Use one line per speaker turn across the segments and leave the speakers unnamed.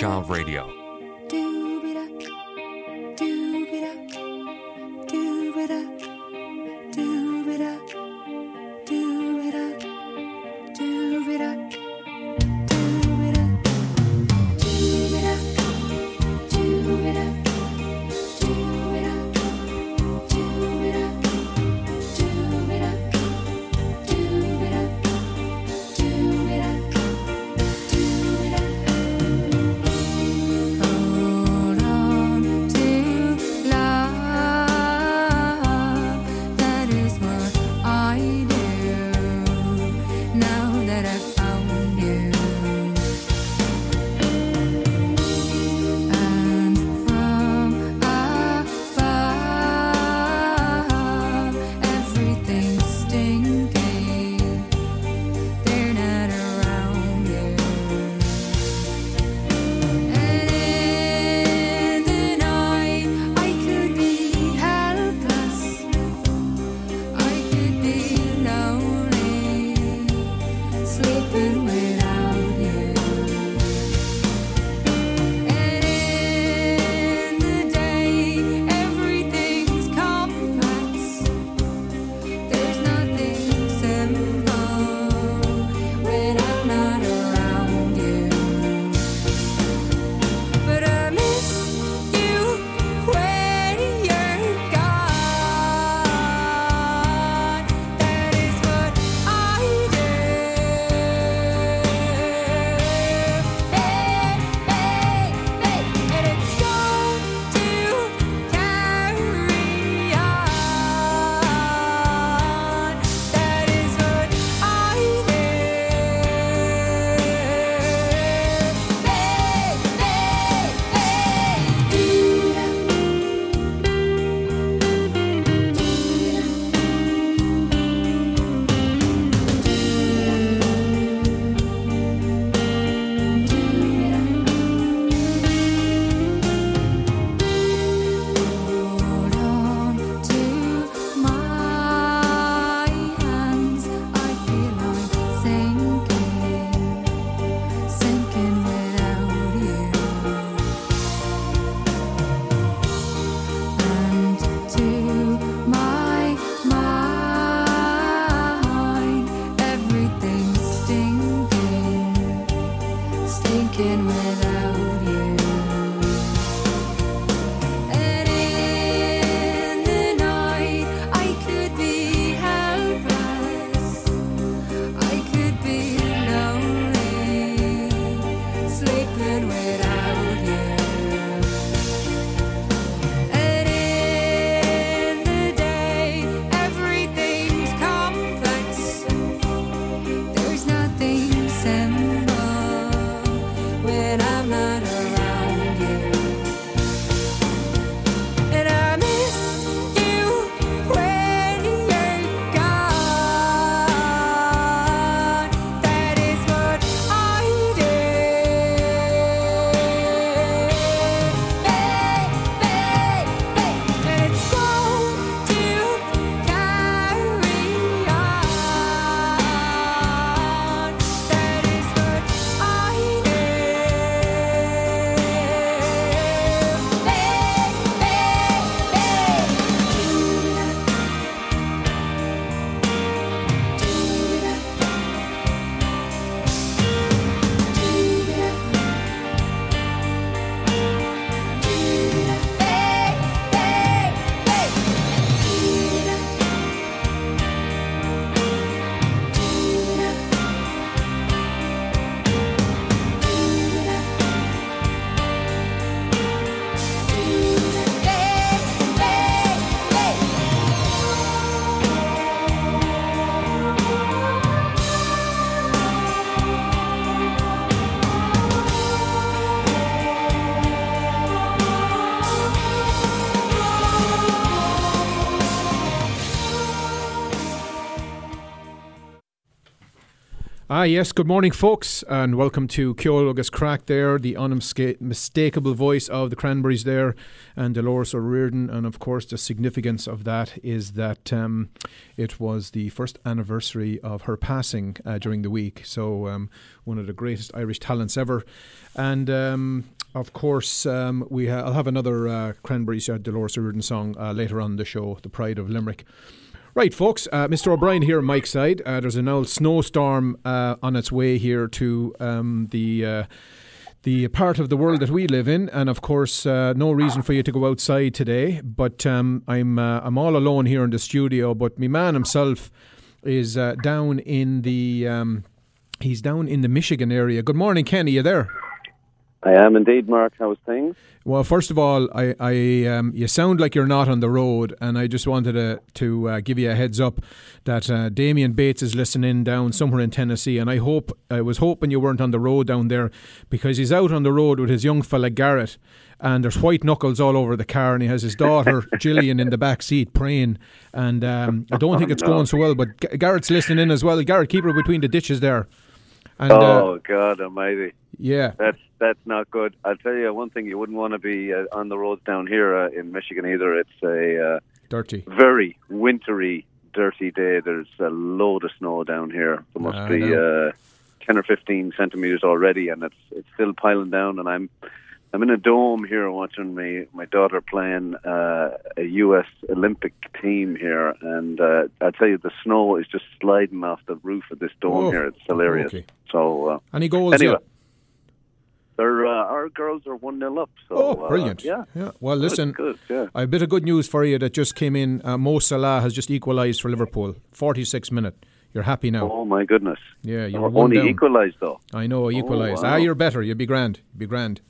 Child Radio.
Ah, yes. Good morning, folks, and welcome to Ceol Craic there, the unmistakable voice of the Cranberries there, and Dolores O'Riordan. And of course, the significance of that is that um, it was the first anniversary of her passing uh, during the week. So, um, one of the greatest Irish talents ever. And um, of course, um, we ha- I'll have another uh, Cranberries uh, Dolores O'Riordan song uh, later on the show, The Pride of Limerick. Right, folks, uh, Mr. O'Brien here on Mike's side. Uh, there's an old snowstorm uh, on its way here to um, the uh, the part of the world that we live in, and of course, uh, no reason for you to go outside today. But um, I'm uh, I'm all alone here in the studio. But my man himself is down in the um, he's down in the Michigan area. Good morning, Kenny. You there?
I am indeed, Mark. How's things?
Well, first of all, I, I um, you sound like you're not on the road, and I just wanted to to uh, give you a heads up that uh, Damien Bates is listening down somewhere in Tennessee, and I hope I was hoping you weren't on the road down there because he's out on the road with his young fella Garrett, and there's white knuckles all over the car, and he has his daughter Gillian in the back seat praying, and um, I don't think it's going so well. But G- Garrett's listening in as well. Garrett, keep her between the ditches there. And,
oh
uh,
God Almighty!
yeah,
That's that's not good. I'll tell you one thing: you wouldn't want to be uh, on the roads down here uh, in Michigan either. It's a uh,
dirty.
very wintry, dirty day. There's a load of snow down here. There must be uh, ten or fifteen centimeters already, and it's it's still piling down. And I'm I'm in a dome here watching my my daughter playing uh, a U.S. Olympic team here, and uh, I tell you, the snow is just sliding off the roof of this dome
Oh,
here. It's hilarious.
okay.
So. Uh,
Any goals
Anyway, uh, our girls are 1 0 up. So,
Oh, brilliant!
Uh, yeah.
Well, listen,
Good, yeah.
A bit of good news for you that just came in. Uh, Mo Salah has just equalised for Liverpool. 46 minute. You're happy now.
Oh, my goodness.
Yeah, you
Oh,
were one
only equalised, though.
I know, equalised.
wow.
Ah, you're better. You'd be grand. You'd be grand.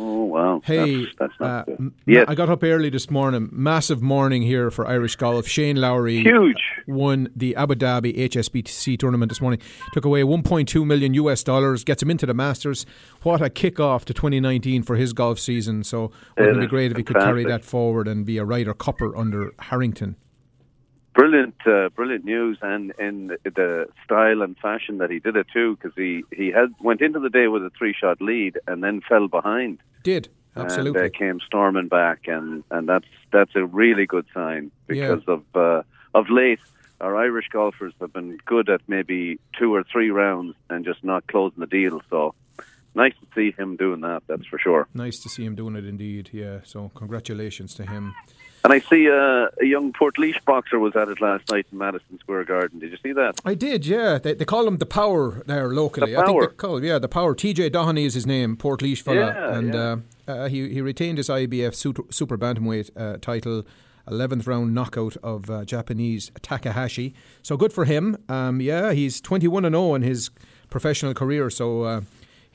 Oh, wow.
Hey,
that's, that's not
uh,
good.
m-
Yes.
I got up early this morning. Massive morning here for Irish golf. Shane Lowry
Huge.
won the Abu Dhabi HSBC tournament this morning. Took away 1.2 million US dollars. Gets him into the Masters. What a kick-off to 2019 for his golf season. So wouldn't it
It
be great if he could carry that forward and be a Ryder Cupper under Harrington?
Brilliant, uh, brilliant news, and in the style and fashion that he did it too, because he he had went into the day with a three shot lead and then fell behind,
Did absolutely.
and uh, came storming back, and and that's that's a really good sign because of uh, of late our Irish golfers have been good at maybe two or three rounds and just not closing the deal. So nice to see him doing that. That's for sure.
Nice to see him doing it indeed. Yeah. So congratulations to him.
And I see uh, a young Portlaoise boxer was at it last night in Madison Square Garden. Did you see that?
I did, yeah. They, they call him the Power there locally.
The
I think
Power.
they call yeah the Power. TJ Doheny is his name, Portlaoise fella,
Yeah,
and
yeah.
Uh, uh, he he retained his IBF super, super bantamweight uh, title. 11th round knockout of uh, Japanese Takahashi. So good for him. Um, yeah, he's 21 and 0 in his professional career. So uh,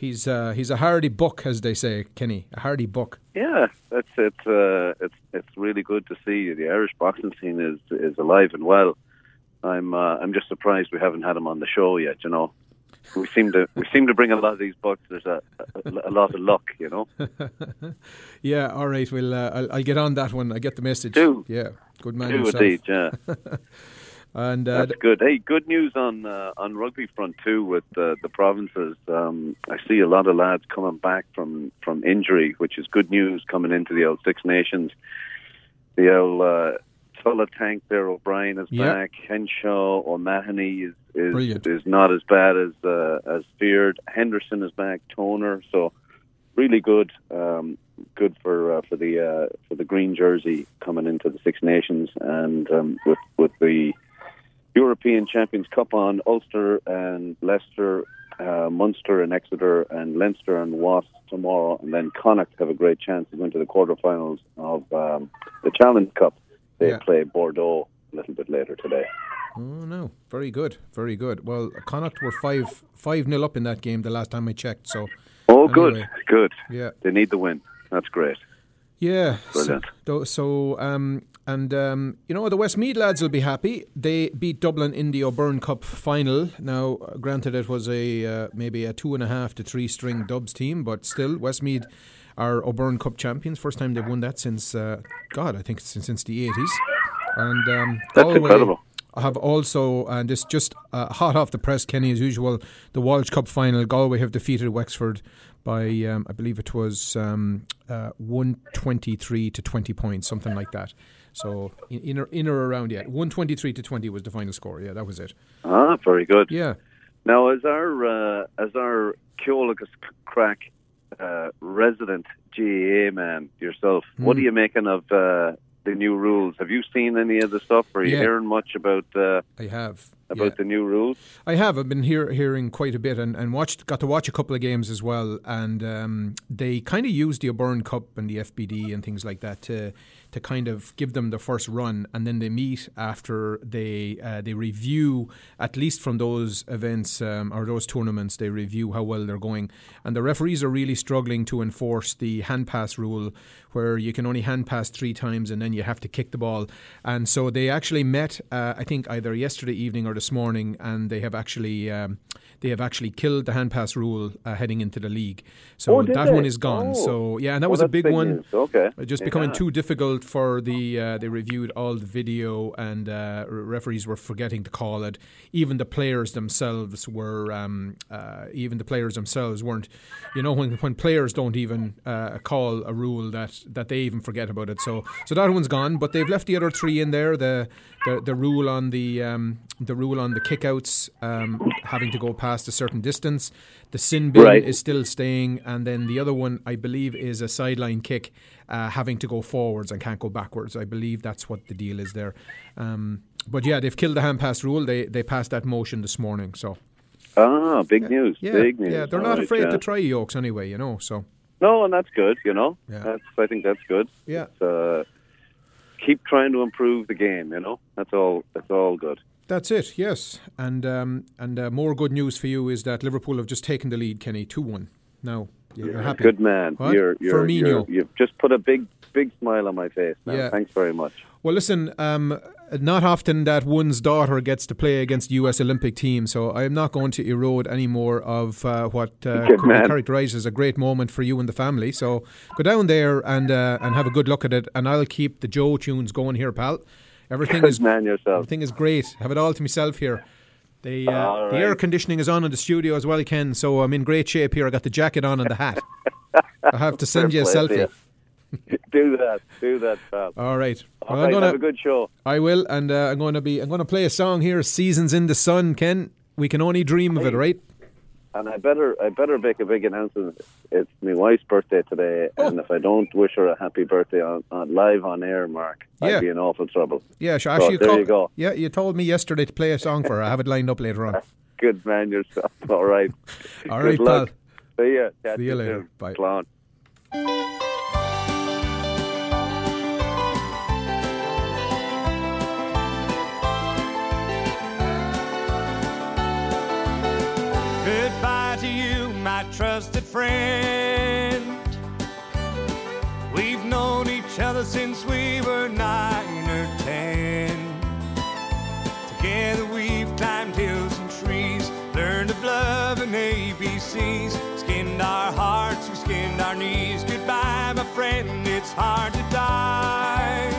he's uh, he's a hardy buck, as they say, Kenny. A hardy buck.
Yeah, it's it's uh, it's it's really good to see the Irish boxing scene is is alive and well. I'm uh, I'm just surprised we haven't had him on the show yet. You know, we seem to we seem to bring a lot of these boxers a, a, a lot of luck. You know,
Yeah, all right. Well, uh, I'll, I'll get on that one. I get the message.
Do.
Yeah, good man
do
yourself.
indeed. Yeah,
And uh,
that's good. Hey, good news on uh, on rugby front too with uh, the provinces. Um, I see a lot of lads coming back from from injury, which is good news coming into the old Six Nations. The old uh, Tullow Tank there, O'Brien is
Yeah.
back. Henshaw O'Mahony is
Brilliant.
is, is not as bad as uh, as feared. Henderson is back. Toner, so really good. Um, good for uh, for the uh, for the green jersey coming into the Six Nations, and um, with with the European Champions Cup on Ulster and Leicester, uh, Munster and Exeter and Leinster and Wasps tomorrow, and then Connacht have a great chance to go into the quarterfinals of um, the Challenge Cup. They
Yeah.
play Bordeaux a little bit later today.
Oh no, very good, very good. Well, Connacht were five five nil up in that game the last time I checked. So
Oh, good, good.
yeah,
They need the win. That's great.
Yeah. So,
Brilliant.
tho- so um, and um, you know the Westmeath lads will be happy. They beat Dublin in the O'Byrne Cup final. Now, granted, it was a uh, maybe a two and a half to three string Dubs team, but still, Westmeath are O'Byrne Cup champions. First time they've won that since uh, God, I think since, since the eighties. And um,
That's incredible.
Have also, and this just uh, hot off the press, Kenny, as usual, the Walsh Cup final. Galway have defeated Wexford by, um, I believe it was um, uh, 123 to 20 points, something like that. So in, in, or, in or around, yeah, 123 to 20 was the final score. Yeah, that was it.
Ah, very good.
Yeah.
Now, as our uh, as our Keolagus crack uh, resident GAA man yourself, what are
Hmm.
you making of uh, the new rules? Have you seen any of the stuff? Are you
Yeah.
hearing much about uh,
I have.
about
yeah.
the new rules?
I have. I've been hear, hearing quite a bit and, and watched. Got to watch a couple of games as well, and um, they kind of used the O'Byrne Cup and the FBD and things like that to to kind of give them the first run, and then they meet after they uh, they review at least from those events um, or those tournaments. They review how well they're going, and the referees are really struggling to enforce the hand pass rule, where you can only hand pass three times and then you have to kick the ball. And so they actually met, uh, I think, either yesterday evening or this morning, and they have actually um, they have actually killed the hand pass rule uh, heading into the league. So
Oh,
that
they?
one is gone.
Oh.
So yeah, and that
Oh,
was a big
big
one.
news. Okay.
Just
Yeah.
becoming too difficult for the. Uh, they reviewed all the video, and uh, referees were forgetting to call it. Even the players themselves were. Um, uh, even the players themselves weren't. You know, when when players don't even uh, call a rule that that they even forget about it. So so that one's gone. But they've left the other three in there. The the, the rule on the um, the rule on the kickouts um, having to go past a certain distance. The sin bin
Right.
is still staying, and then the other one I believe is a sideline kick, uh, having to go forwards and can't go backwards. I believe that's what the deal is there. Um, but yeah, they've killed the hand pass rule. They they passed that motion this morning. So
Ah, big news.
yeah,
big news.
yeah, they're
All
not
right,
afraid
yeah.
to try yokes anyway. You know, so
No, and that's good. You know,
Yeah.
that's I think that's good.
yeah.
Uh, keep trying to improve the game. You know, that's all. That's all good.
That's it, yes. And um, and uh, more good news for you is that Liverpool have just taken the lead, Kenny, 2 1. Now, you're,
You're
happy.
good man.
What?
You're, you're,
Firmino.
you're, you've just put a big, big smile on my face. Now.
Yeah.
Thanks very much.
Well, listen, um, not often that one's daughter gets to play against the U.S. Olympic team, so I am not going to erode any more of uh, what uh,
Good
could be characterised as a great moment for you and the family. So go down there and uh, and have a good look at it, and I'll keep the Joe tunes going here, pal. Everything
Good
is
man yourself.
everything is great. Have it all to myself here. The, uh,
All
the air conditioning is on in the studio as well, Ken. So I'm in great shape here. I got the jacket on and the hat. I have to send you a selfie.
you. do that. Do that, pal.
All right.
All
Well, I'm gonna-
have a good show.
I will, and uh, I'm going to be. I'm going to play a song here. "Seasons in the Sun." Ken, we can only dream of it, right?
And I better, I better make a big announcement. It's my wife's birthday today,
Oh.
and if I don't wish her a happy birthday on, on live on air, Mark,
Yeah.
I'd be in awful trouble.
Yeah, sure.
So,
Actually,
there
call-
you go.
Yeah, you told me yesterday to play a song for her. I have it lined up later on.
Good man yourself. All right.
All right,
Good
right,
luck.
pal.
See ya. Catch
See you later.
soon.
Bye.
Slán.
My trusted friend. We've known each other since we were nine or ten. Together we've climbed hills and trees, learned of love and ABCs, skinned our hearts, we skinned our knees. Goodbye, my friend, it's hard to die.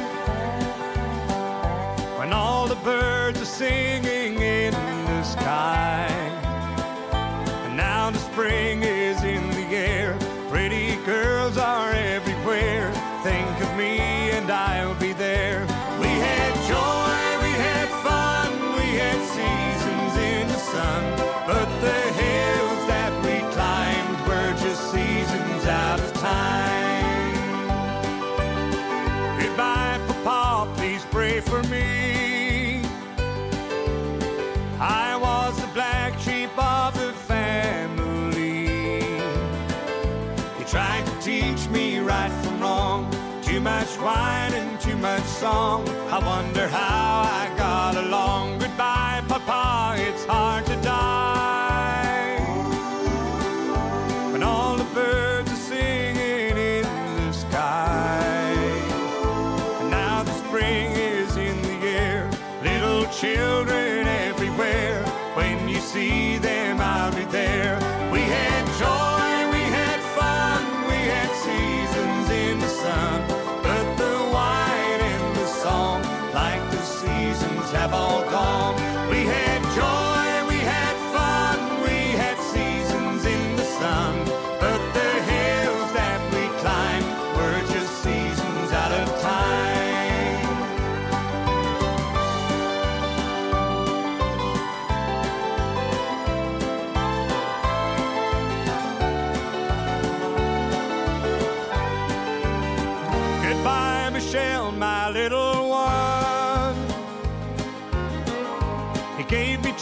When all the birds are singing in the sky. Spring is song. I wonder how I got along. Goodbye, Papa, it's hard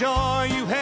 joy, you helped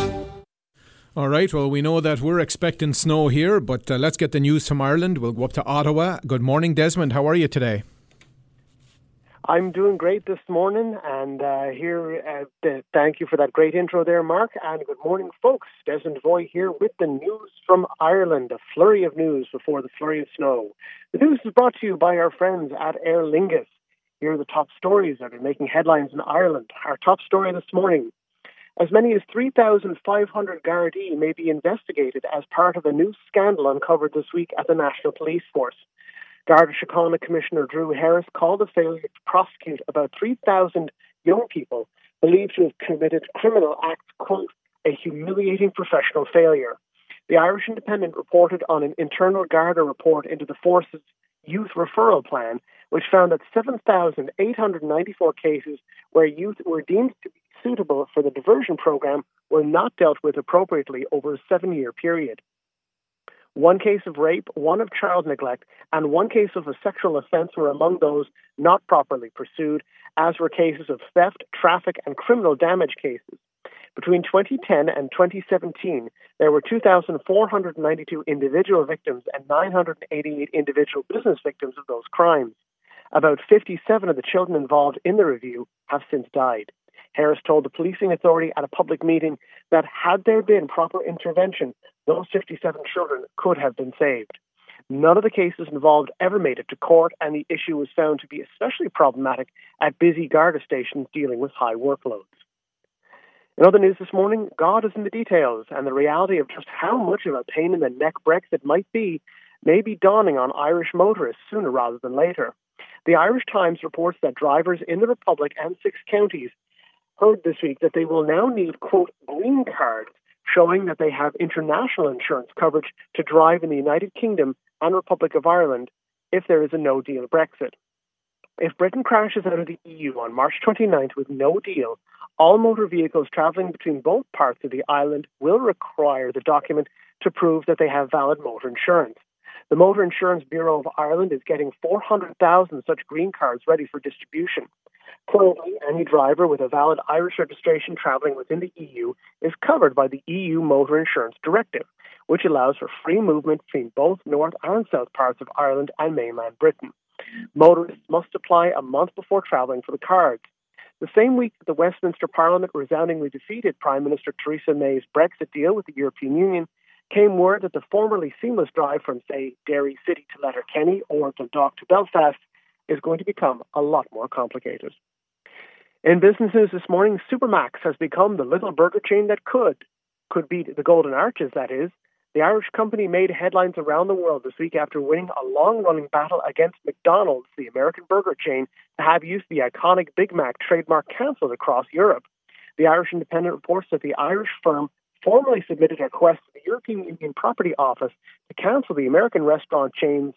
All right. Well, we know that we're expecting snow here, but uh, let's get the news from Ireland. We'll go up to Ottawa. Good morning, Desmond. How are you today?
I'm doing great this morning, and uh, here, uh, th- thank you for that great intro there, Mark. And good morning, folks. Desmond Voy here with the news from Ireland. A flurry of news before the flurry of snow. The news is brought to you by our friends at Aer Lingus. Here are the top stories that are making headlines in Ireland. Our top story this morning. As many as 3,500 Gardaí may be investigated as part of a new scandal uncovered this week at the National Police Force. Garda Síochána Commissioner Drew Harris called a failure to prosecute about 3,000 young people believed to have committed criminal acts, quote, a humiliating professional failure. The Irish Independent reported on an internal Garda report into the force's youth referral plan, which found that 7,894 cases where youth were deemed to be suitable for the diversion program were not dealt with appropriately over a seven year period. One case of rape, one of child neglect, and one case of a sexual offence were among those not properly pursued, as were cases of theft, traffic, and criminal damage cases. Between 2010 and 2017, there were 2,492 individual victims and 988 individual business victims of those crimes. About 57 of the children involved in the review have since died. Harris told the policing authority at a public meeting that had there been proper intervention, those 57 children could have been saved. None of the cases involved ever made it to court, and the issue was found to be especially problematic at busy Garda stations dealing with high workloads. In other news this morning, God is in the details, and the reality of just how much of a pain in the neck Brexit might be may be dawning on Irish motorists sooner rather than later. The Irish Times reports that drivers in the Republic and six counties heard this week that they will now need, quote, green cards showing that they have international insurance coverage to drive in the United Kingdom and Republic of Ireland if there is a no deal Brexit. If Britain crashes out of the EU on March 29th with no deal, all motor vehicles travelling between both parts of the island will require the document to prove that they have valid motor insurance. The Motor Insurance Bureau of Ireland is getting 400,000 such green cards ready for distribution. Currently, any driver with a valid Irish registration travelling within the EU is covered by the EU Motor Insurance Directive, which allows for free movement between both north and south parts of Ireland and mainland Britain. Motorists must apply a month before travelling for the cards. The same week that the Westminster Parliament resoundingly defeated Prime Minister Theresa May's Brexit deal with the European Union, came word that the formerly seamless drive from, say, Derry City to Letterkenny or Dundalk to Belfast is going to become a lot more complicated. In business news this morning, Supermac's has become the little burger chain that could, could beat the Golden Arches, that is. The Irish company made headlines around the world this week after winning a long running battle against McDonald's, the American burger chain, to have used the iconic Big Mac trademark cancelled across Europe. The Irish Independent reports that the Irish firm formally submitted a request to the European Union Property Office to cancel the American restaurant chain's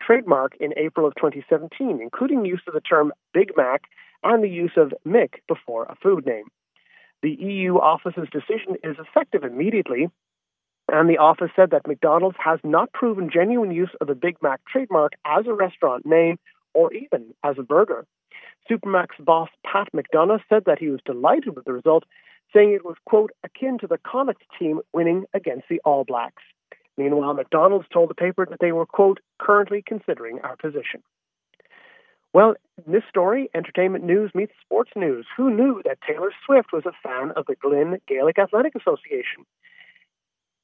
trademark in April of 2017, including use of the term Big Mac and the use of Mick before a food name. The EU office's decision is effective immediately, and the office said that McDonald's has not proven genuine use of the Big Mac trademark as a restaurant name or even as a burger. Supermac's boss Pat McDonough said that he was delighted with the result, saying it was, quote, akin to the Connacht team winning against the All Blacks. Meanwhile, McDonald's told the paper that they were, quote, currently considering our position. Well, in this story, entertainment news meets sports news. Who knew that Taylor Swift was a fan of the Glin Gaelic Athletic Association?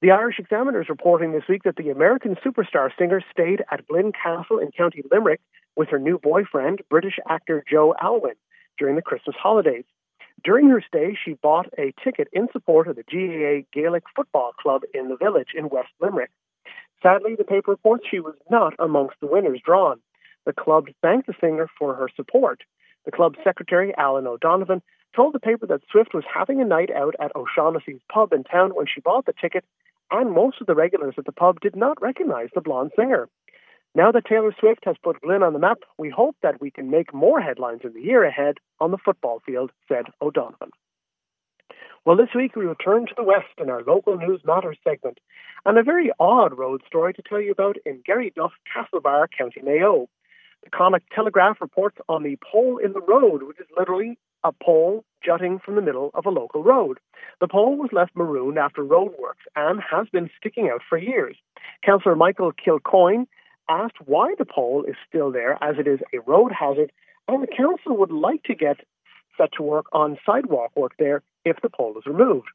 The Irish Examiner is reporting this week that the American superstar singer stayed at Glin Castle in County Limerick with her new boyfriend, British actor Joe Alwyn, during the Christmas holidays. During her stay, she bought a ticket in support of the GAA Gaelic Football Club in the village in West Limerick. Sadly, the paper reports she was not amongst the winners drawn. The club thanked the singer for her support. The club's secretary, Alan O'Donovan, told the paper that Swift was having a night out at O'Shaughnessy's pub in town when she bought the ticket, and most of the regulars at the pub did not recognize the blonde singer. Now that Taylor Swift has put Glin on the map, we hope that we can make more headlines in the year ahead on the football field, said O'Donovan. Well, this week we return to the West in our local news matters segment, and a very odd road story to tell you about in Garryduff, Castlebar, County Mayo. The Connacht Telegraph reports on the pole in the road, which is literally a pole jutting from the middle of a local road. The pole was left maroon after roadworks and has been sticking out for years. Councillor Michael Kilcoyne asked why the pole is still there, as it is a road hazard, and the council would like to get set to work on sidewalk work there if the pole is removed.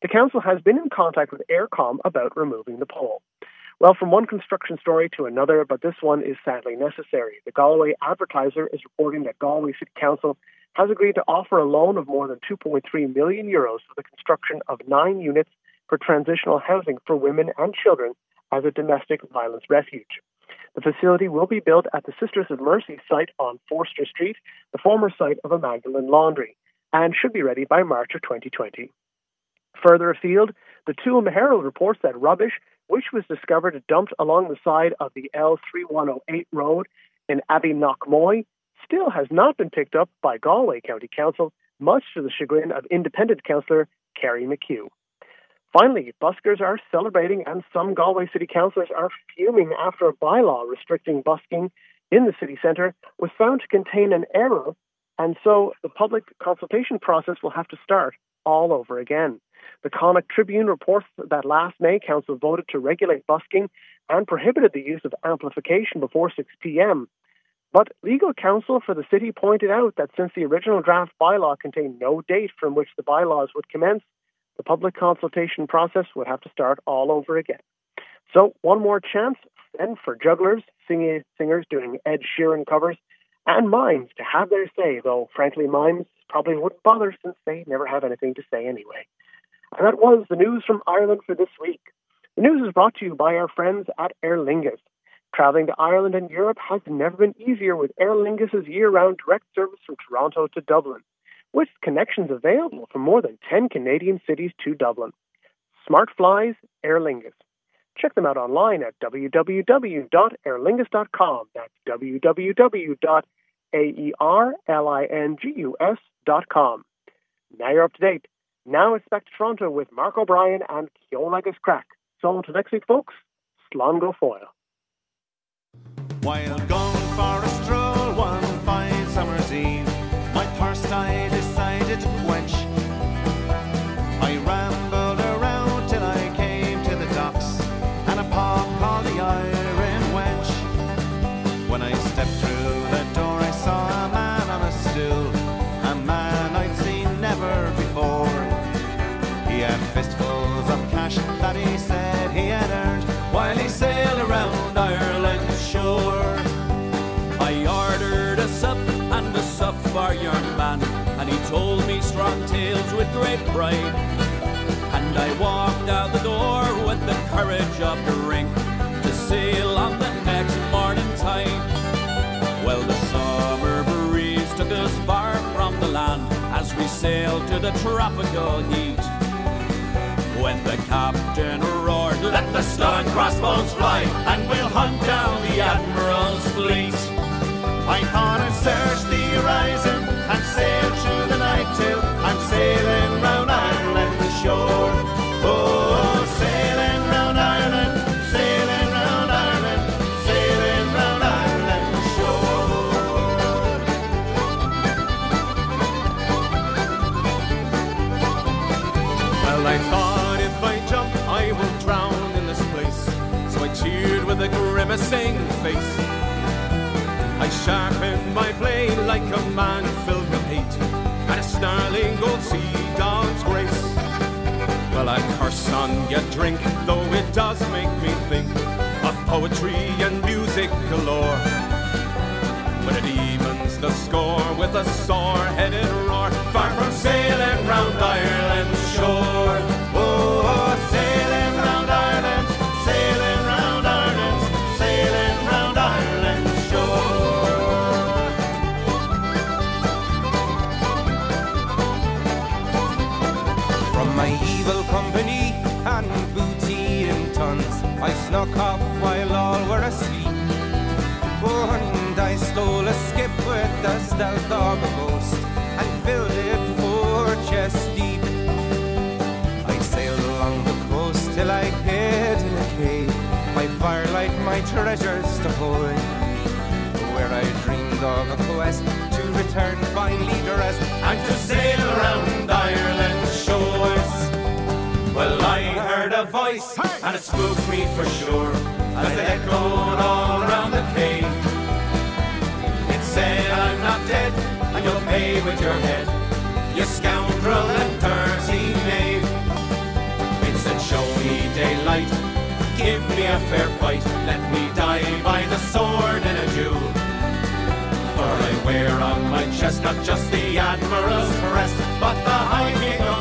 The council has been in contact with Eircom about removing the pole. Well, from one construction story to another, but this one is sadly necessary. The Galway Advertiser is reporting that Galway City Council has agreed to offer a loan of more than 2.3 million euros for the construction of nine units for transitional housing for women and children as a domestic violence refuge. The facility will be built at the Sisters of Mercy site on Forster Street, the former site of a Magdalen laundry, and should be ready by March of 2020. Further afield, the Tuam Herald reports that rubbish, which was discovered dumped along the side of the L3108 road in Abbeyknockmoy, still has not been picked up by Galway County Council, much to the chagrin of independent councillor Karey McHugh. Finally, buskers are celebrating, and some Galway City councillors are fuming after a bylaw restricting busking in the city centre was found to contain an error, and so the public consultation process will have to start all over again. The Connacht Tribune reports that last May, Council voted to regulate busking and prohibited the use of amplification before 6 p.m. But legal counsel for the city pointed out that since the original draft bylaw contained no date from which the bylaws would commence, the public consultation process would have to start all over again. So, one more chance then for jugglers, singing, singers doing Ed Sheeran covers, and mimes to have their say, though frankly, mimes probably wouldn't bother since they never have anything to say anyway. And that was the news from Ireland for this week. The news is brought to you by our friends at Aer Lingus. Traveling to Ireland and Europe has never been easier with Aer Lingus' year-round direct service from Toronto to Dublin with connections available from more than 10 Canadian cities to Dublin. Smart Flies Aer Lingus. Check them out online at www.aerlingus.com. That's www.aerlingus.com. Now you're up to date. Now it's back to Toronto with Mark O'Brien and Ceol agus Craic. So until next week, folks, Slán go foil.
While going strong with great pride. And I walked out the door with the courage of ring to sail on the next morning time. Well, the summer breeze took us far from the land as we sailed to the tropical heat. When the captain roared, Let the stun crossbows fly, and we'll hunt down the admiral's fleet. I thought I'd search the horizon sailing round Ireland's shore. Oh, sailing round Ireland, sailing round Ireland, sailing round Ireland's shore. Well, I thought if I jump, I will drown in this place. So I cheered with a grimacing face. I sharpened my blade like a man filled with hate, snarling gold sea dog's grace. Well, I curse on your drink, though it does make me think of poetry and music galore. But it evens the score with a sore-headed
with the of a ghost and filled it four chests deep. I sailed along the coast till I hid in a cave, by firelight my treasures to hold. Where I dreamed of a quest to return finally to rest
and to sail around Ireland's shores. Well, I heard a voice, and it spooked me for sure, as it echoed all around the cave. You'll pay with your head, you scoundrel and dirty knave. It said, show me daylight, give me a fair fight, let me die by the sword in a duel. For I wear on my chest not just the Admiral's crest, but the High King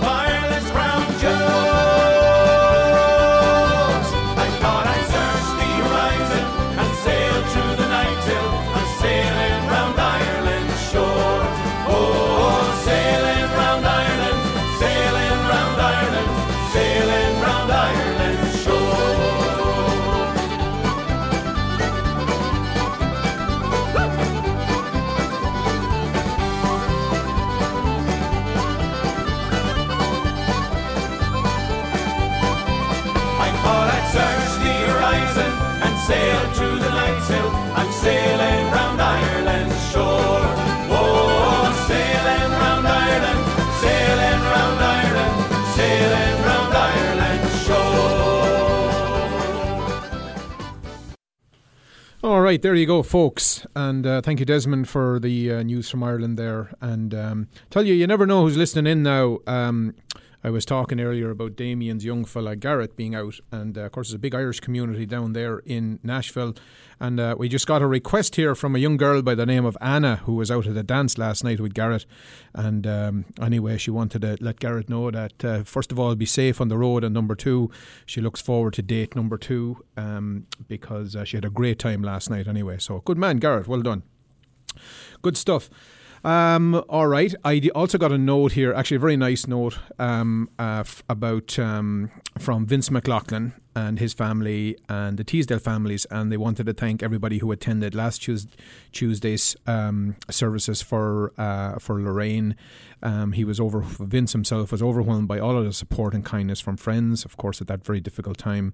right, there you go, folks. And uh, thank you, Desmond, for the uh, news from Ireland there. And um, tell you, you never know who's listening in now. Um, I was talking earlier about Damien's young fella Garrett being out, and uh, of course, there's a big Irish community down there in Nashville. And uh, we just got a request here from a young girl by the name of Anna who was out at a dance last night with Garrett. And um, anyway, she wanted to let Garrett know that, uh, first of all, be safe on the road, and number two, she looks forward to date number two um, because uh, she had a great time last night anyway. So, good man, Garrett, well done. Good stuff. Um, all right. I also got a note here, actually a very nice note um, uh, f- about um, from Vince McLaughlin and his family and the Teasdale families, and they wanted to thank everybody who attended last Tues- Tuesday's um, services for uh, for Lorraine. Um, he was over. Vince himself was overwhelmed by all of the support and kindness from friends, of course, at that very difficult time,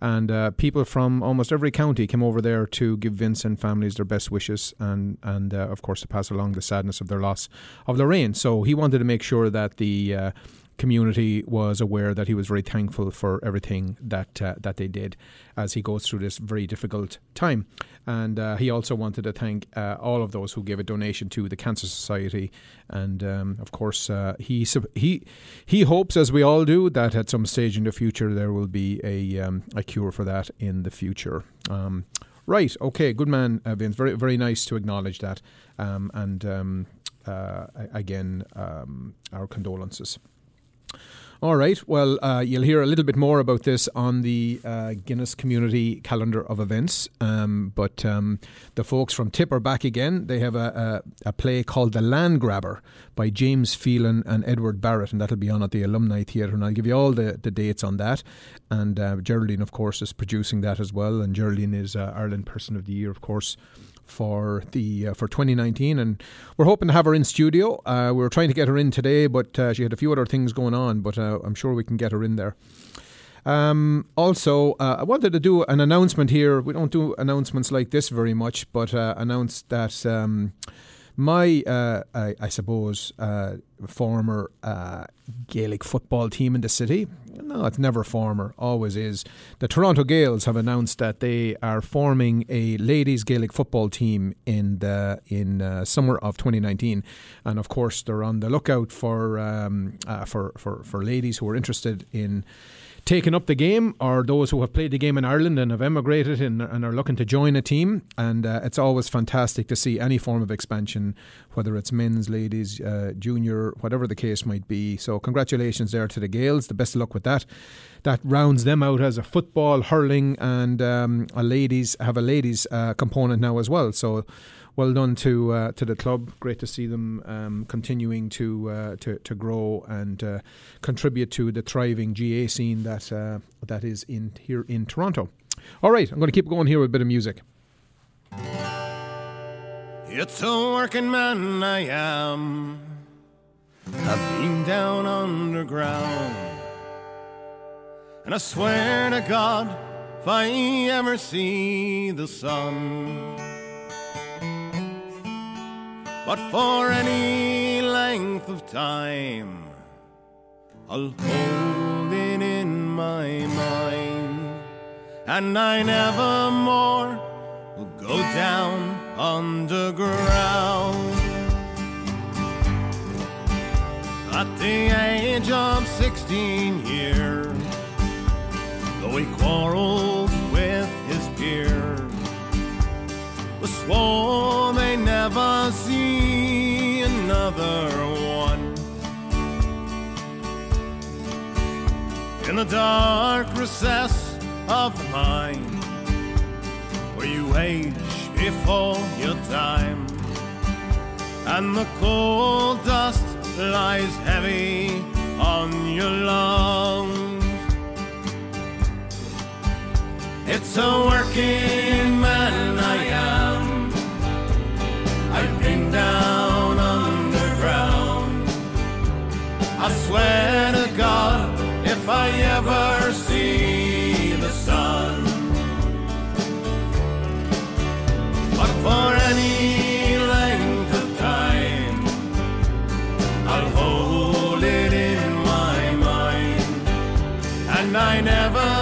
and uh, people from almost every county came over there to give Vince and families their best wishes, and and uh, of course to pass along the sadness of their loss of Lorraine. So he wanted to make sure that the uh, community was aware that he was very thankful for everything that uh, that they did as he goes through this very difficult time. And uh, he also wanted to thank uh, all of those who gave a donation to the Cancer Society. And um, of course, uh, he he he hopes, as we all do, that at some stage in the future there will be a um, a cure for that in the future. Um, right. Okay. Good man, uh, Vince. Very very nice to acknowledge that. Um, and um, uh, again, um, our condolences. All right. Well, uh, you'll hear a little bit more about this on the uh, Guinness Community Calendar of Events. Um, but um, the folks from Tip are back again. They have a, a, a play called The Land Grabber by James Phelan and Edward Barrett, and that'll be on at the Alumni Theatre. And I'll give you all the, the dates on that. And uh, Geraldine, of course, is producing that as well. And Geraldine is uh, Ireland Person of the Year, of course for the uh, for 2019, and we're hoping to have her in studio. Uh, we were trying to get her in today, but uh, she had a few other things going on. But uh, I'm sure we can get her in there. Um, also, uh, I wanted to do an announcement here. We don't do announcements like this very much, but uh, announce that um, my, uh, I, I suppose, uh, former uh, Gaelic football team in the city. No, it's never former, always is. The Toronto Gaels have announced that they are forming a ladies Gaelic football team in the in uh, summer of 2019, and of course they're on the lookout for um, uh, for, for for ladies who are interested in taken up the game or those who have played the game in Ireland and have emigrated and, and are looking to join a team. And uh, it's always fantastic to see any form of expansion, whether it's men's, ladies, uh, junior, whatever the case might be. So, congratulations there to the Gaels. The best of luck with that. That rounds them out as a football, hurling, and um, a ladies have a ladies uh, component now as well. So, well done to uh, to the club. Great to see them um, continuing to, uh, to to grow and uh, contribute to the thriving GAA scene that uh, that is in here in Toronto. All right, I'm going to keep going here with a bit of music.
It's a working man I am. I've been down underground. And I swear to God, if I ever see the sun, but for any length of time, I'll hold it in my mind, and I never more will go down underground. At the age of 16 years, though we quarreled was swore they never see another one. In the dark recess of the mind, where you age before your time, and the cold dust lies heavy on your lungs. It's a working man I am. I've been down underground. I swear to God, if I ever see the sun, but for any length of time, I'll hold it in my mind, and I never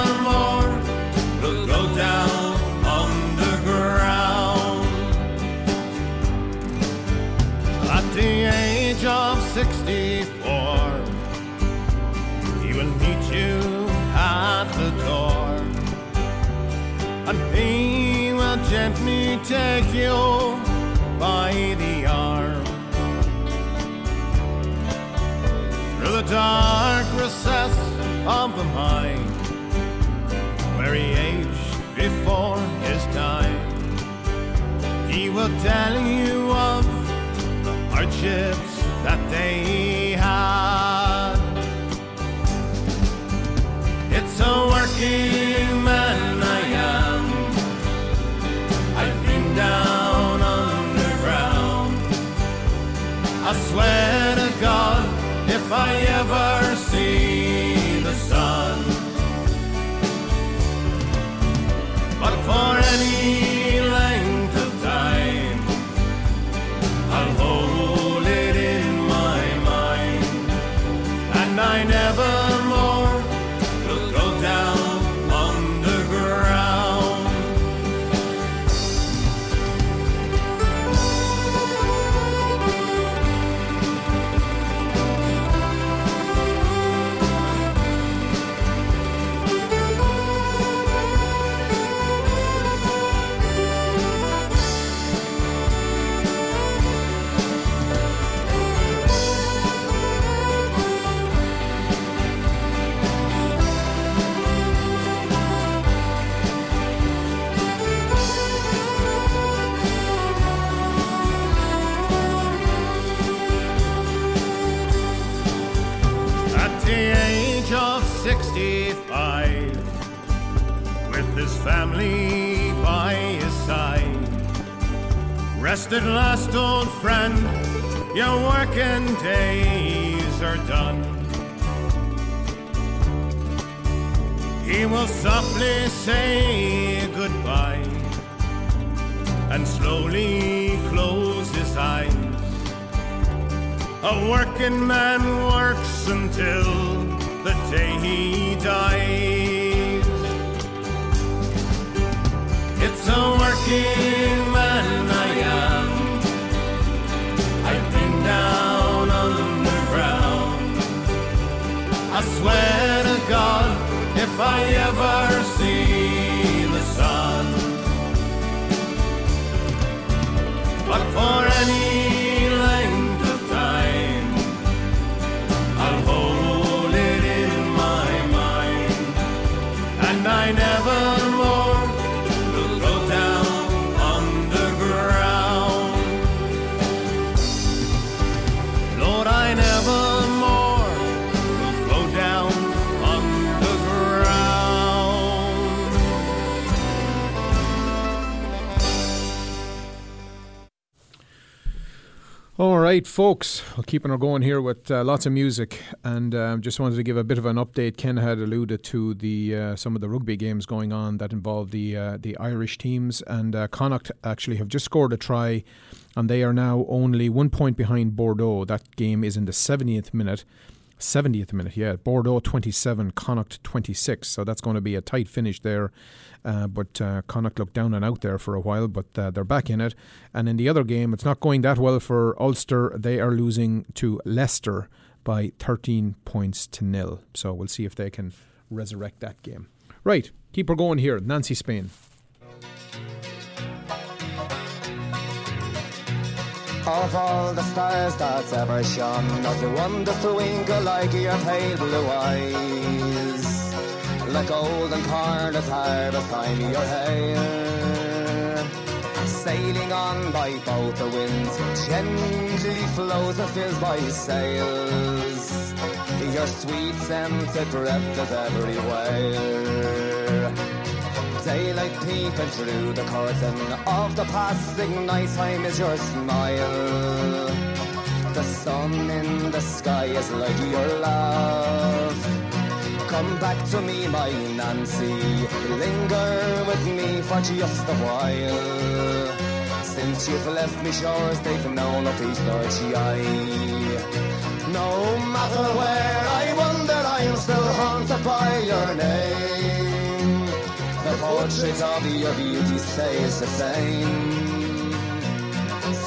take you by the arm through the dark recess of the mind where he aged before his time. He will tell you of the hardships that they had. It's a working man down underground. I swear to God, if I ever Rest at last, old friend, your working days are done. He will softly say goodbye and slowly close his eyes. A working man works until the day he dies. It's a working man I swear to God, if I ever see the sun, but for any
right, folks, we're keeping her going here with uh, lots of music, and um, just wanted to give a bit of an update. Ken had alluded to the uh, some of the rugby games going on that involve the uh, the Irish teams, and uh, Connacht actually have just scored a try, and they are now only one point behind Bordeaux. That game is in the 70th minute. 70th minute, yeah. Bordeaux 27, Connacht 26. So that's going to be a tight finish there. Uh, but uh, Connacht looked down and out there for a while, but uh, they're back in it. And in the other game, it's not going that well for Ulster. They are losing to Leicester by 13 points to nil. So we'll see if they can resurrect that game. Right, keep her going here. Nancy Spain.
Of all the stars that's ever shone, not the one that's twinkle like your pale blue eyes. Like golden corn at harvest time, your hair. Sailing on by both the winds, gently flows and fills by sails. Your sweet breath is everywhere. Daylight peeping through the curtain of the passing nighttime is your smile. The sun in the sky is like your love. Come back to me, my Nancy. Linger with me for just a while. Since you've left me shores, they've known no peace nor joy. No matter where I wander, I'm still haunted by your name. Portrait of your beauty stays the same.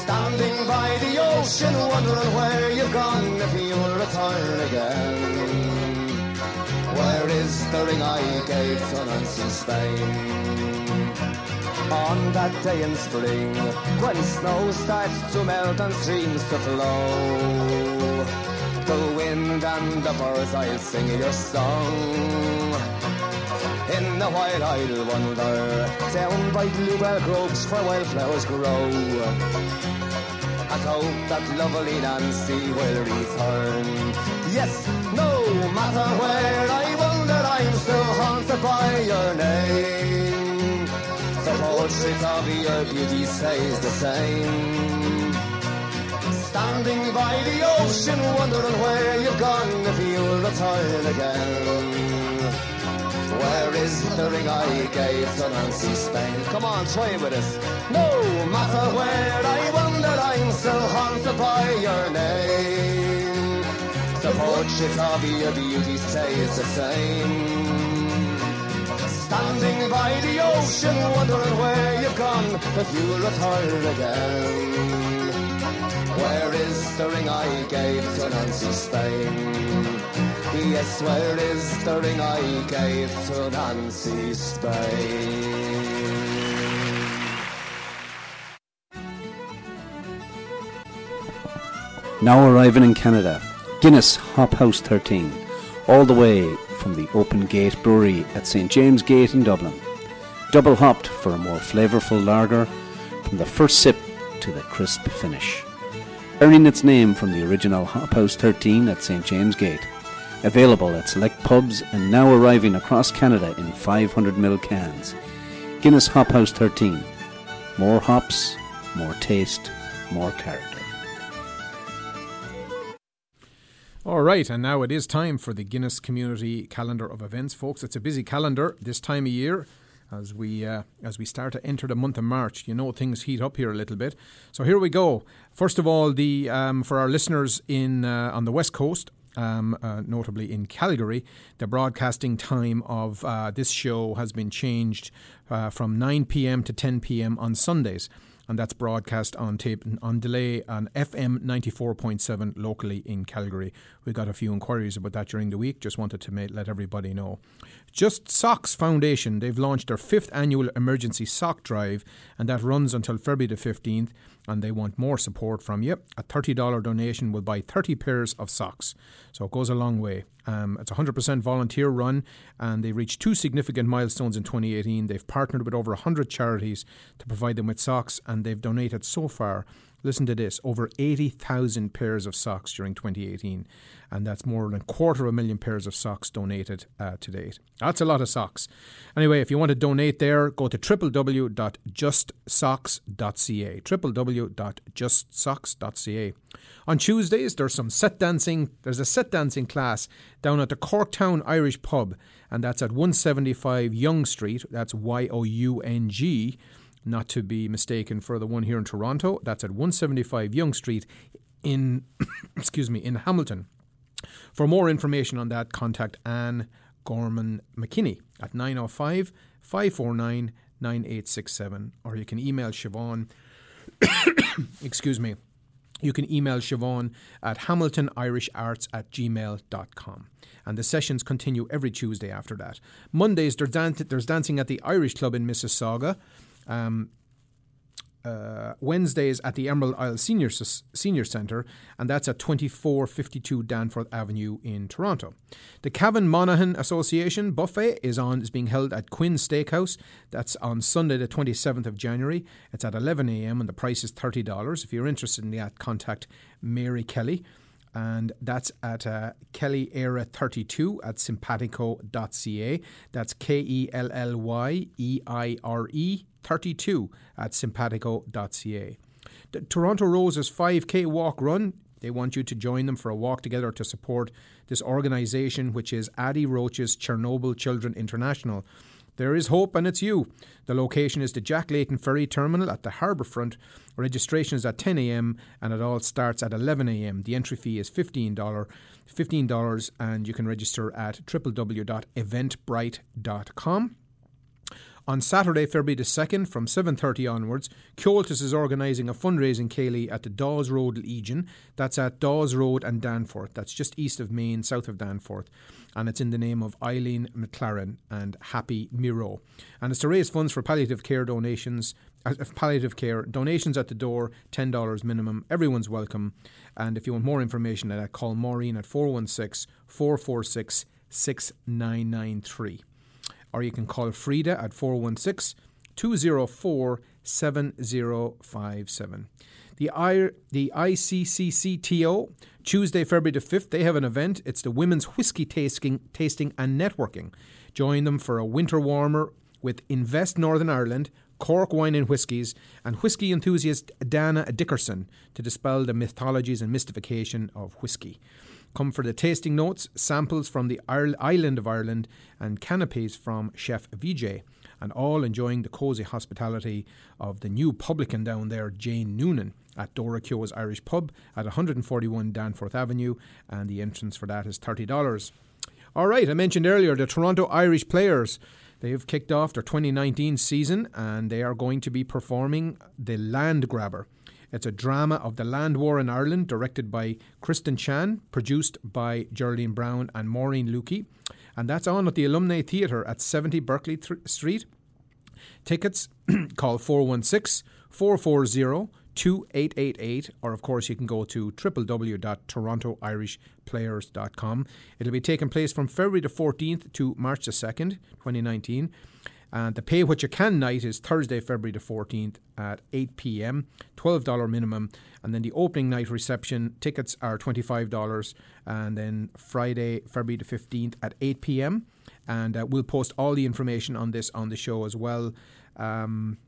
Standing by the ocean, wondering where you've gone, if you'll return again. Where is the ring I gave to Nancy Spain? On that day in spring, when snow starts to melt and streams to flow, the wind and the birds I'll sing your song. In the while I'll wander down by bluebell groves where wildflowers grow. And hope that lovely Nancy will return. Yes, no matter where I wander, I'm still haunted by your name. The portrait of your beauty stays the same. Standing by the ocean, wondering where you've gone, if you'll return again. Where is the ring I gave to Nancy Spain? Come on, try with us. No matter where I wander, I'm still haunted by your name. The portrait of your beauty stays the same. Standing by the ocean, wondering where you've gone, if you'll return again. Where is the ring I gave to Nancy Spain? Yes, where is the ring I gave to Nancy Spain?
Now arriving in Canada, Guinness Hop House 13, all the way from the Open Gate Brewery at St James Gate in Dublin. Double hopped for a more flavourful lager from the first sip to the crisp finish. Earning its name from the original Hop House 13 at St James Gate. Available at select pubs and now arriving across Canada in 500ml cans. Guinness Hop House 13. More hops, more taste, more character.
All right, and now it is time for the Guinness Community Calendar of Events, folks. It's a busy calendar this time of year as we uh, as we start to enter the month of March. You know things heat up here a little bit. So here we go. First of all, the um, for our listeners in uh, on the west coast. Um, uh, notably in Calgary, the broadcasting time of uh, this show has been changed uh, from 9 p.m. to 10 p.m. on Sundays and that's broadcast on tape on delay on FM 94.7 locally in Calgary. We got a few inquiries about that during the week. Just wanted to make, let everybody know. Just Socks Foundation, they've launched their fifth annual emergency sock drive, and that runs until February the 15th. And they want more support from you. A $30 donation will buy 30 pairs of socks. So it goes a long way. Um, it's 100% volunteer run, and they reached two significant milestones in 2018. They've partnered with over 100 charities to provide them with socks, and they've donated so far listen to this, over 80,000 pairs of socks during 2018. And that's more than a quarter of a million pairs of socks donated uh, to date. That's a lot of socks. Anyway, if you want to donate there, go to www.justsocks.ca. www.justsocks.ca. On Tuesdays, there's some set dancing. There's a set dancing class down at the Corktown Irish Pub, and that's at 175 Young Street. That's Y O U N G not to be mistaken for the one here in Toronto. That's at 175 Yonge Street in excuse me in Hamilton. For more information on that, contact Anne Gorman McKinney at 905 549 9867 or you can email Siobhan excuse me you can email Siobhan at hamiltonirisharts at gmail.com. And the sessions continue every Tuesday after that. Mondays, there's, dan- there's dancing at the Irish Club in Mississauga. Um, uh, Wednesdays at the Emerald Isle Senior Senior Centre, and that's at 2452 Danforth Avenue in Toronto. The Cavan Monaghan Association buffet is on is being held at Quinn Steakhouse. That's on Sunday, the 27th of January. It's at 11 a.m. and the price is thirty dollars. If you're interested in that, contact Mary Kelly. And that's at uh, Kelly Era 32 at simpatico.ca. That's K E L L Y E I R E 32 at simpatico.ca. The Toronto Roses 5K walk run, they want you to join them for a walk together to support this organisation, which is Adi Roche's Chernobyl Children International. There is hope and it's you. The location is the Jack Layton Ferry Terminal at the harbourfront. Registration is at 10 a.m. and it all starts at 11 a.m. The entry fee is $15. $15 and you can register at www.eventbrite.com. On Saturday, February the 2nd, from 7.30 onwards, Comhaltas is organising a fundraising Ceilidh at the Dawes Road Legion. That's at Dawes Road and Danforth. That's just east of Main, south of Danforth. And it's in the name of Eileen McLaren and Happy Miro. And it's to raise funds for palliative care donations, uh, palliative care. Donations at the door, $10 minimum. Everyone's welcome. And if you want more information, that, call Maureen at 416 446 6993 or you can call Frida at 416 204 7057. The, I, the ICCCTO, Tuesday, February the 5th, they have an event. It's the Women's Whisky tasting, tasting and Networking. Join them for a winter warmer with Invest Northern Ireland, Cork Wine and Whiskies, and whisky enthusiast Dana Dickerson to dispel the mythologies and mystification of whisky. Come for the tasting notes, samples from the island of Ireland, and canapes from Chef Vijay, and all enjoying the cosy hospitality of the new publican down there, Jane Noonan, at Dora Keogh's Irish Pub at 141 Danforth Avenue, and the entrance for that is $30. All right, I mentioned earlier the Toronto Irish Players. They have kicked off their 2019 season and they are going to be performing The Land Grabber. It's a drama of the land war in Ireland, directed by Kristen Chan, produced by Geraldine Brown and Maureen Lukey. And that's on at the Alumnae Theatre at 70 Berkeley th- Street. Tickets, call 416 440 2888, or of course, you can go to www.torontoirishplayers.com. It'll be taking place from February the 14th to March the 2nd, 2019. And the pay what you can night is Thursday, February the 14th at 8 pm, $12 minimum. And then the opening night reception tickets are $25. And then Friday, February the 15th at 8 p.m. And uh, we'll post all the information on this on the show as well. Um,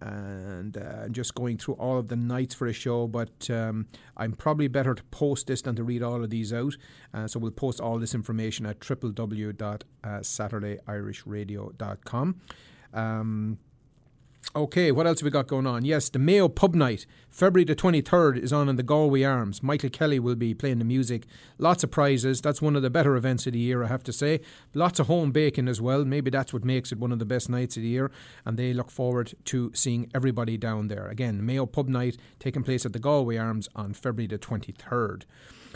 and uh, just going through all of the nights for a show. But um, I'm probably better to post this than to read all of these out. Uh, so we'll post all this information at www.saturdayirishradio.com. Um, Okay, what else have we got going on? Yes, the Mayo Pub Night, February the 23rd, is on in the Galway Arms. Michael Kelly will be playing the music. Lots of prizes. That's one of the better events of the year, I have to say. Lots of home baking as well. Maybe that's what makes it one of the best nights of the year. And they look forward to seeing everybody down there. Again, Mayo Pub Night taking place at the Galway Arms on February the 23rd.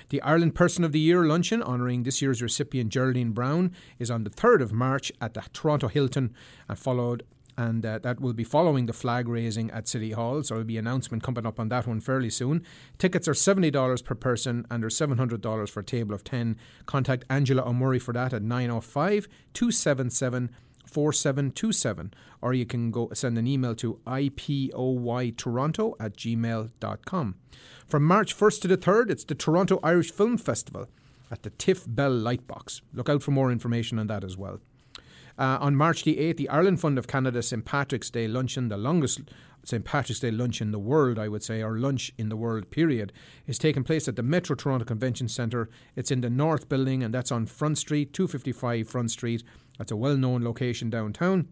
The Ireland Person of the Year luncheon, honouring this year's recipient Geraldine Brown, is on the 3rd of March at the Toronto Hilton, and followed and uh, that will be following the flag raising at City Hall. So there'll be an announcement coming up on that one fairly soon. Tickets are seventy dollars per person, and there's seven hundred dollars for a table of ten. Contact Angela O'Murray for that at 905 277 4727 or you can go send an email to ipoytoronto at gmail.com. From March 1st to the 3rd, it's the Toronto Irish Film Festival at the Tiff Bell Lightbox. Look out for more information on that as well. Uh, on March the 8th, the Ireland Fund of Canada St. Patrick's Day luncheon, the longest St. Patrick's Day lunch in the world, I would say, or lunch in the world, period, is taking place at the Metro Toronto Convention Centre. It's in the North Building, and that's on Front Street, 255 Front Street. That's a well known location downtown.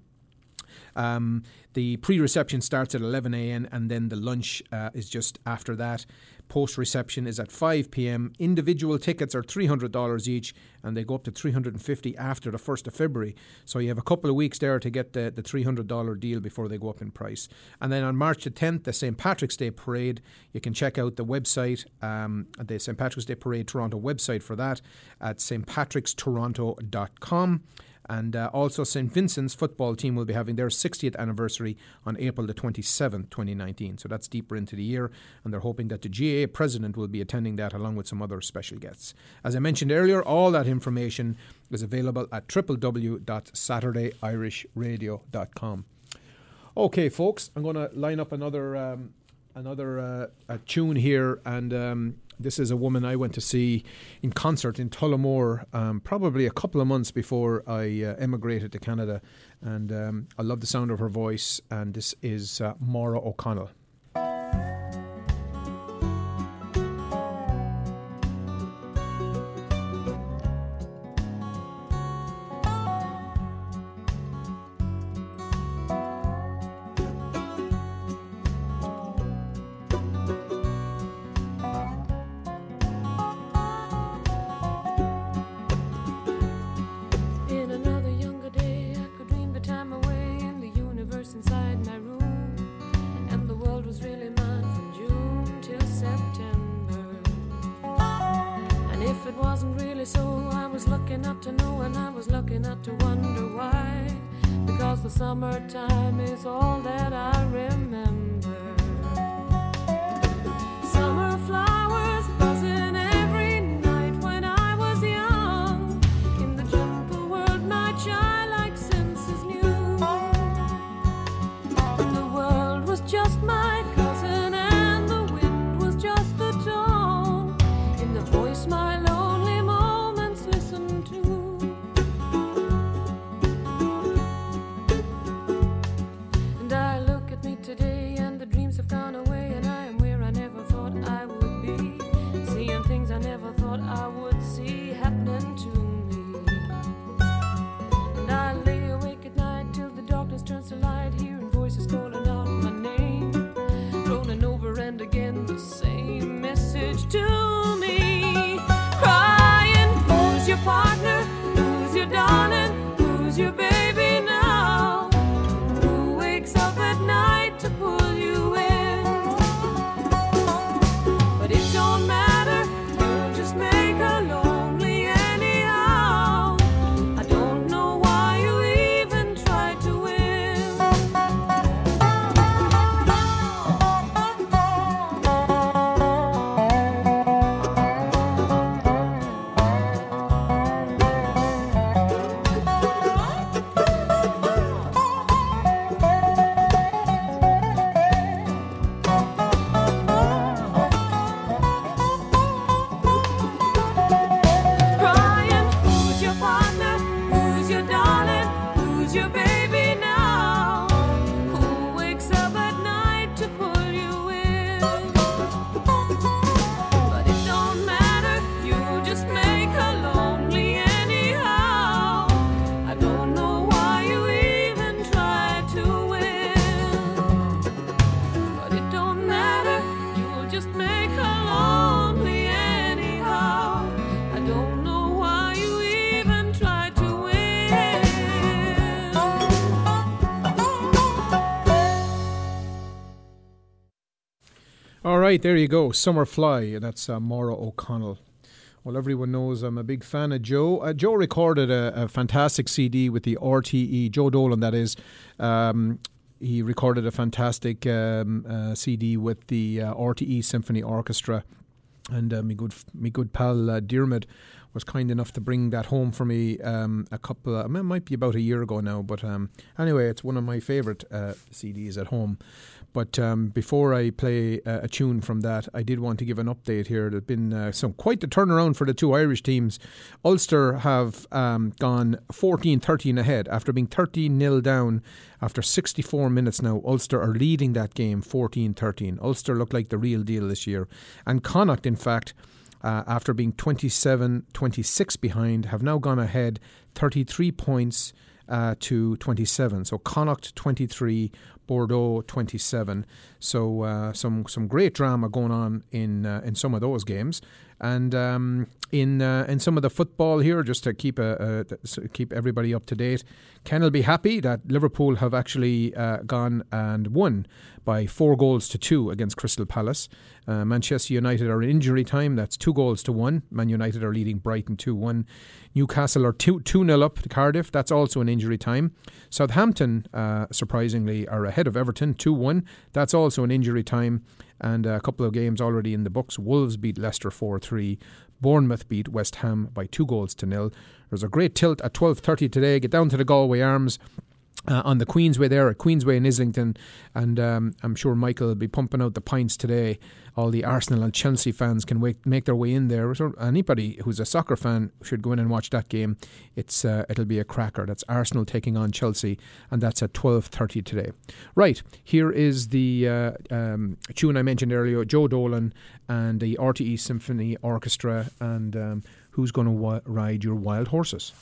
Um, the pre reception starts at 11 a.m. and then the lunch uh, is just after that. Post reception is at 5 p.m. Individual tickets are $300 each and they go up to 350 after the 1st of February. So you have a couple of weeks there to get the, the $300 deal before they go up in price. And then on March the 10th, the St. Patrick's Day Parade, you can check out the website, um, the St. Patrick's Day Parade Toronto website for that at stpatrickstoronto.com. And uh, also, St. Vincent's football team will be having their 60th anniversary on April the 27th, 2019. So that's deeper into the year, and they're hoping that the GAA president will be attending that along with some other special guests. As I mentioned earlier, all that information is available at www.saturdayirishradio.com. Okay, folks, I'm going to line up another um, another uh, tune here, and um, this is a woman I went to see in concert in Tullamore um, probably a couple of months before I uh, emigrated to Canada, and um, I love the sound of her voice. And this is uh, Maura O'Connell.
The summertime is all that I remember.
do right, there you go. Summer Fly. That's uh, Maura O'Connell. Well, everyone knows I'm a big fan of Joe. Uh, Joe recorded a, a fantastic CD with the RTE, Joe Dolan, that is. Um, he recorded a fantastic um, uh, CD with the uh, RTE Symphony Orchestra. And uh, my good, my good pal uh, Diarmid was kind enough to bring that home for me um, a couple. Of, it might be about a year ago now, but um, anyway, it's one of my favourite uh, CDs at home. But um, before I play uh, a tune from that, I did want to give an update here. There's been uh, some quite the turnaround for the two Irish teams. Ulster have um, gone 14 13 ahead after being 13 0 down after 64 minutes now. Ulster are leading that game 14 13. Ulster look like the real deal this year. And Connacht, in fact, uh, after being 27 26 behind, have now gone ahead 33 points uh, to 27. So Connacht 23, Bordeaux 27. So uh, some some great drama going on in uh, in some of those games, and um, in uh, in some of the football here, just to keep a, a keep everybody up to date. Ken will be happy that Liverpool have actually uh, gone and won by four goals to two against Crystal Palace. Uh, Manchester United are in injury time. That's two goals to one. Man United are leading Brighton 2 1. Newcastle are 2 0 up to Cardiff. That's also an injury time. Southampton, uh, surprisingly, are ahead of Everton 2 1. That's also an injury time. And a couple of games already in the books. Wolves beat Leicester 4 3. Bournemouth beat West Ham by two goals to nil. There's a great tilt at 12.30 today. Get down to the Galway Arms. Uh, on the Queensway there at Queensway in Islington, and um, I'm sure Michael will be pumping out the pints today. All the Arsenal and Chelsea fans can wait, make their way in there. So anybody who's a soccer fan should go in and watch that game. It's uh, it'll be a cracker. That's Arsenal taking on Chelsea, and that's at 12:30 today. Right here is the uh, um, tune I mentioned earlier, Joe Dolan and the RTE Symphony Orchestra, and um, who's going to ride your wild horses.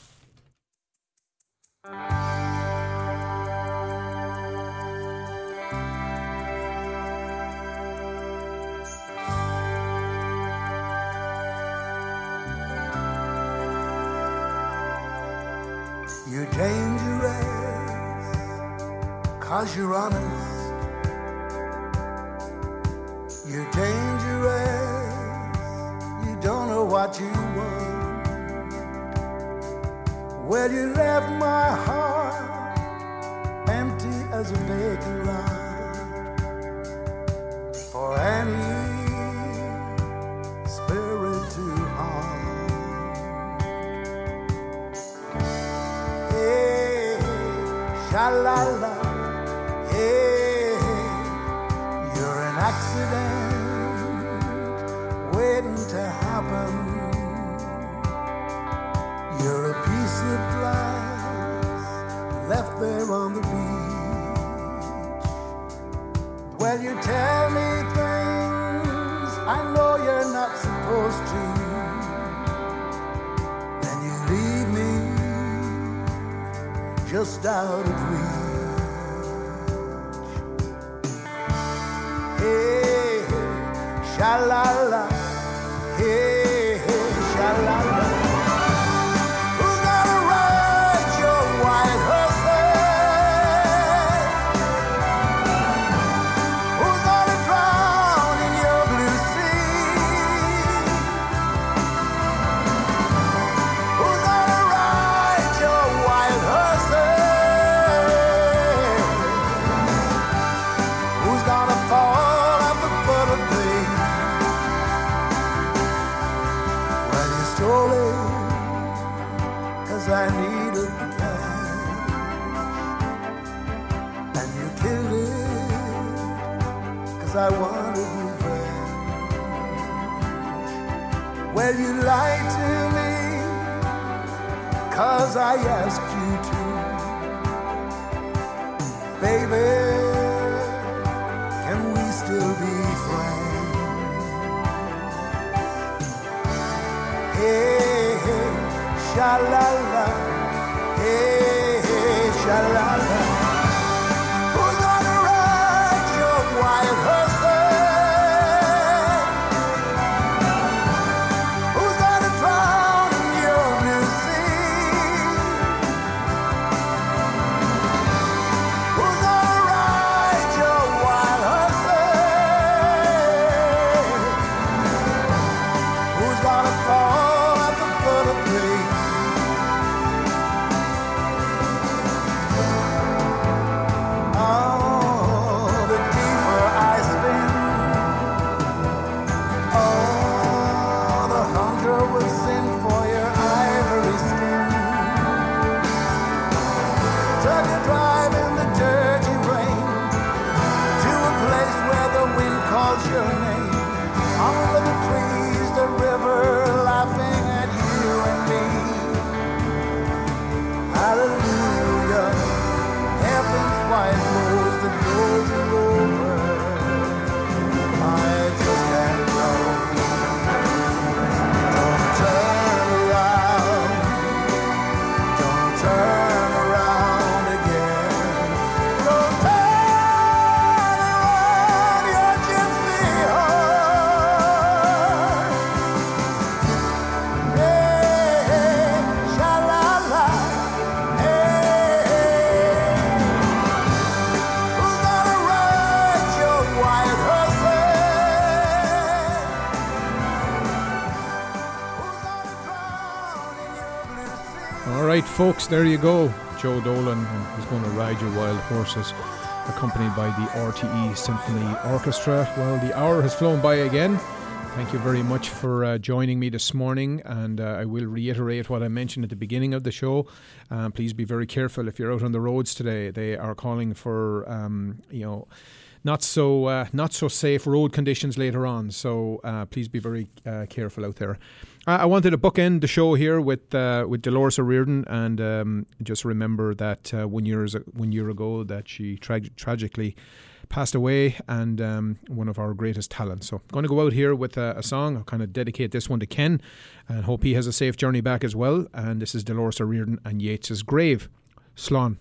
You're dangerous, cause you're honest. You're dangerous, you don't know what you want. Well, you left my heart empty as a vacant lot for any sha la la, hey, you're an accident waiting to happen. You're a piece of glass left there on the beach. Well, you tell me just out of reach. Hey, sha la la, cause I asked you to. Baby, can we still be friends? Hey, hey, sha la la, hey, hey, sha la la.
Folks, there you go. Joe Dolan is going to ride your wild horses, accompanied by the RTE Symphony Orchestra. Well, the hour has flown by again. Thank you very much for uh, joining me this morning, and uh, I will reiterate what I mentioned at the beginning of the show. Uh, please be very careful if you're out on the roads today. They are calling for, um, you know, not so uh, not so safe road conditions later on. So uh, please be very uh, careful out there. I wanted to bookend the show here with uh, with Dolores O'Riordan, and um, just remember that uh, one years one year ago that she tra- tragically passed away, and um, one of our greatest talents. So, I'm going to go out here with a, a song. I'll kind of dedicate this one to Ken, and hope he has a safe journey back as well. And this is Dolores O'Riordan and Yeats's Grave, Slán.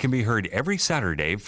Can be heard every Saturday